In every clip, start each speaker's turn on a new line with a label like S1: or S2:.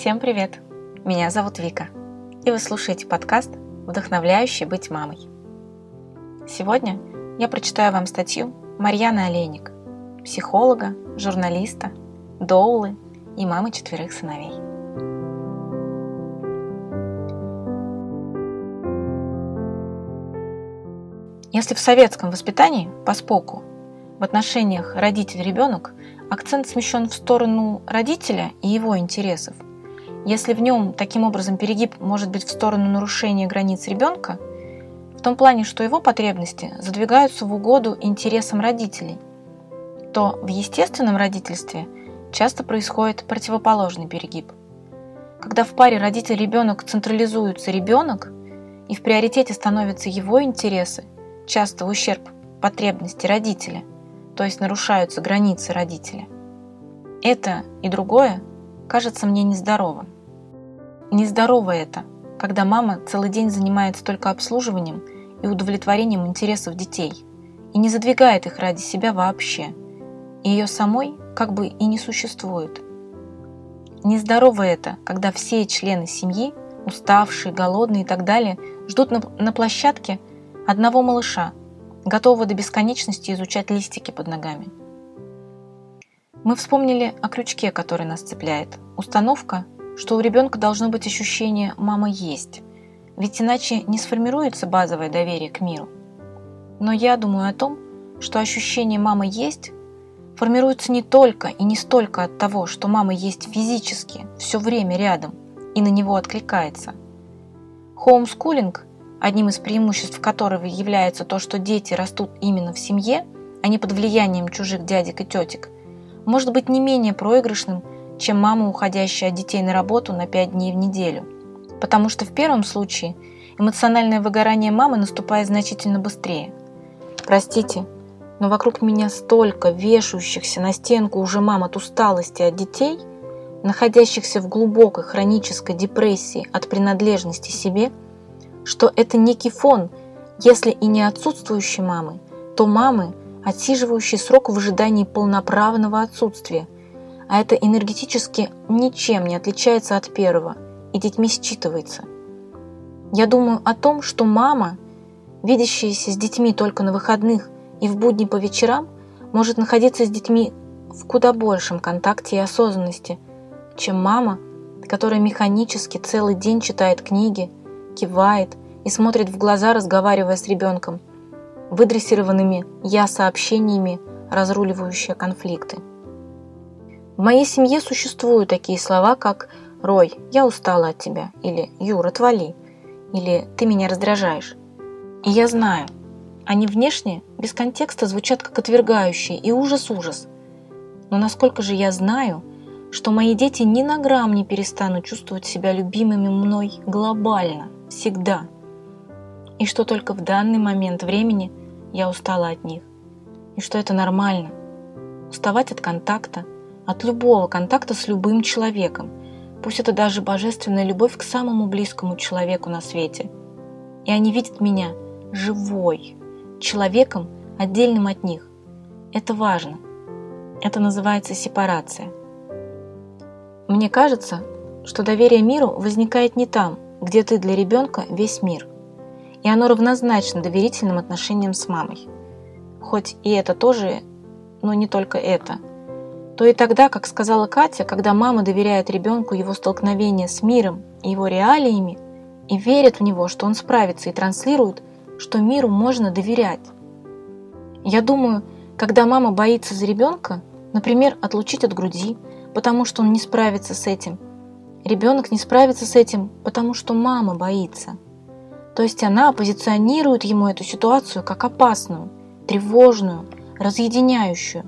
S1: Всем привет! Меня зовут Вика, и вы слушаете подкаст «Вдохновляющий быть мамой». Сегодня я прочитаю вам статью Марьяны Олейник, психолога, журналиста, доулы и мамы четверых сыновей. Если в советском воспитании по споку в отношениях родитель-ребенок акцент смещен в сторону родителя и его интересов, если в нем таким образом перегиб может быть в сторону нарушения границ ребенка, в том плане, что его потребности задвигаются в угоду интересам родителей, то в естественном родительстве часто происходит противоположный перегиб. Когда в паре родитель-ребенок централизуется ребенок, и в приоритете становятся его интересы, часто в ущерб потребности родителя, то есть нарушаются границы родителя. Это и другое кажется мне нездоровым. Нездорово это, когда мама целый день занимается только обслуживанием и удовлетворением интересов детей и не задвигает их ради себя вообще, и ее самой как бы и не существует. Нездорово это, когда все члены семьи, уставшие, голодные и так далее, ждут на, на площадке одного малыша, готового до бесконечности изучать листики под ногами. Мы вспомнили о крючке, который нас цепляет. Установка, что у ребенка должно быть ощущение «мама есть», ведь иначе не сформируется базовое доверие к миру. Но я думаю о том, что ощущение «мама есть» формируется не только и не столько от того, что мама есть физически, все время рядом и на него откликается. Хоумскулинг одним из преимуществ которого является то, что дети растут именно в семье, а не под влиянием чужих дядек и тетек, может быть не менее проигрышным, чем мама, уходящая от детей на работу на 5 дней в неделю. Потому что в первом случае эмоциональное выгорание мамы наступает значительно быстрее. Простите, но вокруг меня столько вешающихся на стенку уже мам от усталости от детей, находящихся в глубокой хронической депрессии от принадлежности себе – что это некий фон, если и не отсутствующей мамы, то мамы, отсиживающей срок в ожидании полноправного отсутствия, а это энергетически ничем не отличается от первого и детьми считывается. Я думаю о том, что мама, видящаяся с детьми только на выходных и в будни по вечерам, может находиться с детьми в куда большем контакте и осознанности, чем мама, которая механически целый день читает книги, кивает и смотрит в глаза, разговаривая с ребенком, выдрессированными «я-сообщениями», разруливающие конфликты. В моей семье существуют такие слова, как «Рой, я устала от тебя» или «Юр, отвали» или «Ты меня раздражаешь». И я знаю, они внешне, без контекста, звучат как отвергающие и ужас-ужас. Но насколько же я знаю, что мои дети ни на грамм не перестанут чувствовать себя любимыми мной глобально – всегда. И что только в данный момент времени я устала от них. И что это нормально. Уставать от контакта, от любого контакта с любым человеком. Пусть это даже божественная любовь к самому близкому человеку на свете. И они видят меня живой, человеком, отдельным от них. Это важно. Это называется сепарация. Мне кажется, что доверие миру возникает не там, где ты для ребенка весь мир. И оно равнозначно доверительным отношениям с мамой. Хоть и это тоже, но не только это. То и тогда, как сказала Катя, когда мама доверяет ребенку его столкновение с миром и его реалиями, и верит в него, что он справится и транслирует, что миру можно доверять. Я думаю, когда мама боится за ребенка, например, отлучить от груди, потому что он не справится с этим – Ребенок не справится с этим, потому что мама боится. То есть она позиционирует ему эту ситуацию как опасную, тревожную, разъединяющую.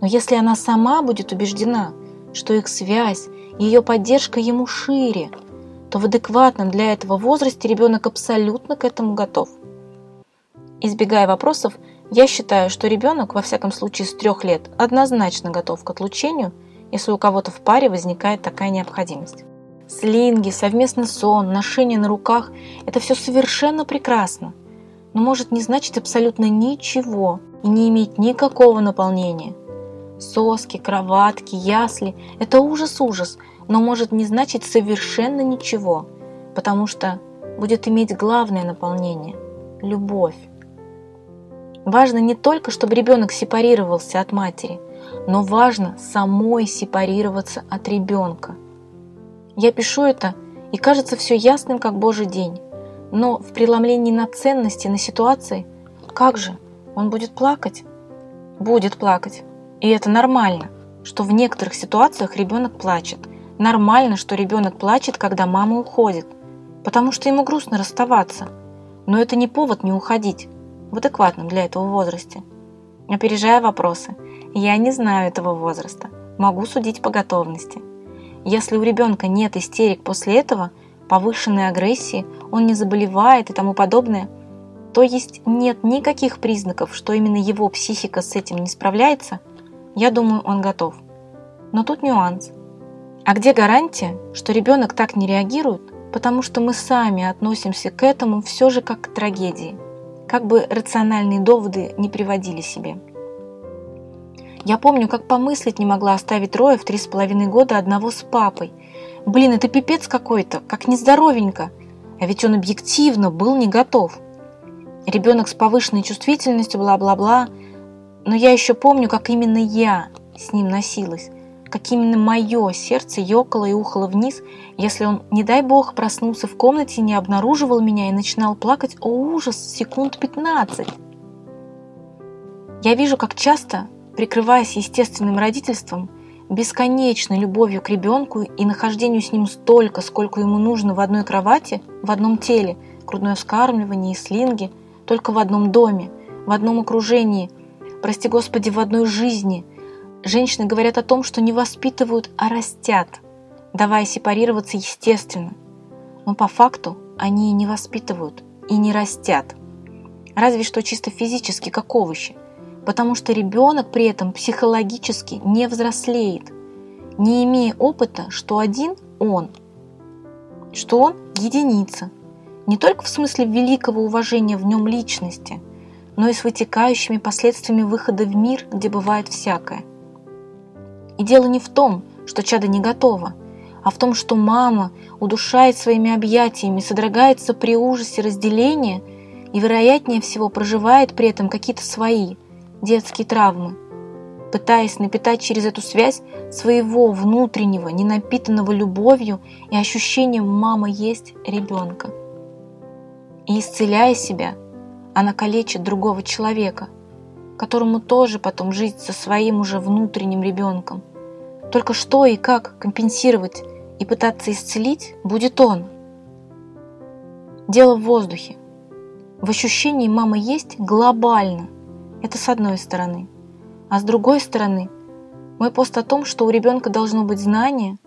S1: Но если она сама будет убеждена, что их связь, ее поддержка ему шире, то в адекватном для этого возрасте ребенок абсолютно к этому готов. Избегая вопросов, я считаю, что ребенок, во всяком случае с трех лет, однозначно готов к отлучению – если у кого-то в паре возникает такая необходимость. Слинги, совместный сон, ношение на руках – это все совершенно прекрасно, но может не значить абсолютно ничего и не иметь никакого наполнения. Соски, кроватки, ясли – это ужас-ужас, но может не значить совершенно ничего, потому что будет иметь главное наполнение – любовь. Важно не только, чтобы ребенок сепарировался от матери, но важно самой сепарироваться от ребенка. Я пишу это, и кажется все ясным, как Божий день. Но в преломлении на ценности, на ситуации, как же, он будет плакать? Будет плакать. И это нормально, что в некоторых ситуациях ребенок плачет. Нормально, что ребенок плачет, когда мама уходит, потому что ему грустно расставаться. Но это не повод не уходить в адекватном для этого возрасте. Опережая вопросы, я не знаю этого возраста, могу судить по готовности. Если у ребенка нет истерик после этого, повышенной агрессии, он не заболевает и тому подобное, то есть нет никаких признаков, что именно его психика с этим не справляется, я думаю, он готов. Но тут нюанс. А где гарантия, что ребенок так не реагирует, потому что мы сами относимся к этому все же как к трагедии, как бы рациональные доводы не приводили себе. Я помню, как помыслить не могла оставить Роя в три с половиной года одного с папой. Блин, это пипец какой-то, как нездоровенько. А ведь он объективно был не готов ребенок с повышенной чувствительностью, бла-бла-бла. Но я еще помню, как именно я с ним носилась, как именно мое сердце ёкало и ухало вниз, если он, не дай бог, проснулся в комнате, не обнаруживал меня и начинал плакать, о ужас, секунд 15. Я вижу, как часто, прикрываясь естественным родительством, бесконечной любовью к ребенку и нахождению с ним столько, сколько ему нужно в одной кровати, в одном теле, грудное вскармливание и слинги – только в одном доме, в одном окружении, прости Господи, в одной жизни. Женщины говорят о том, что не воспитывают, а растят, давая сепарироваться естественно. Но по факту они и не воспитывают, и не растят. Разве что чисто физически, как овощи. Потому что ребенок при этом психологически не взрослеет, не имея опыта, что один он, что он единица, не только в смысле великого уважения в нем личности, но и с вытекающими последствиями выхода в мир, где бывает всякое. И дело не в том, что чадо не готово, а в том, что мама удушает своими объятиями, содрогается при ужасе разделения и, вероятнее всего, проживает при этом какие-то свои детские травмы, пытаясь напитать через эту связь своего внутреннего, ненапитанного любовью и ощущением «мама есть ребенка». И исцеляя себя, она калечит другого человека, которому тоже потом жить со своим уже внутренним ребенком. Только что и как компенсировать и пытаться исцелить будет он. Дело в воздухе. В ощущении мамы есть глобально. Это с одной стороны. А с другой стороны, мой пост о том, что у ребенка должно быть знание,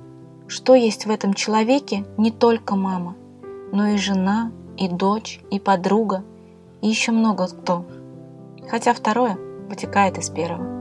S1: что есть в этом человеке не только мама, но и жена, и дочь, и подруга, и еще много кто. Хотя второе вытекает из первого.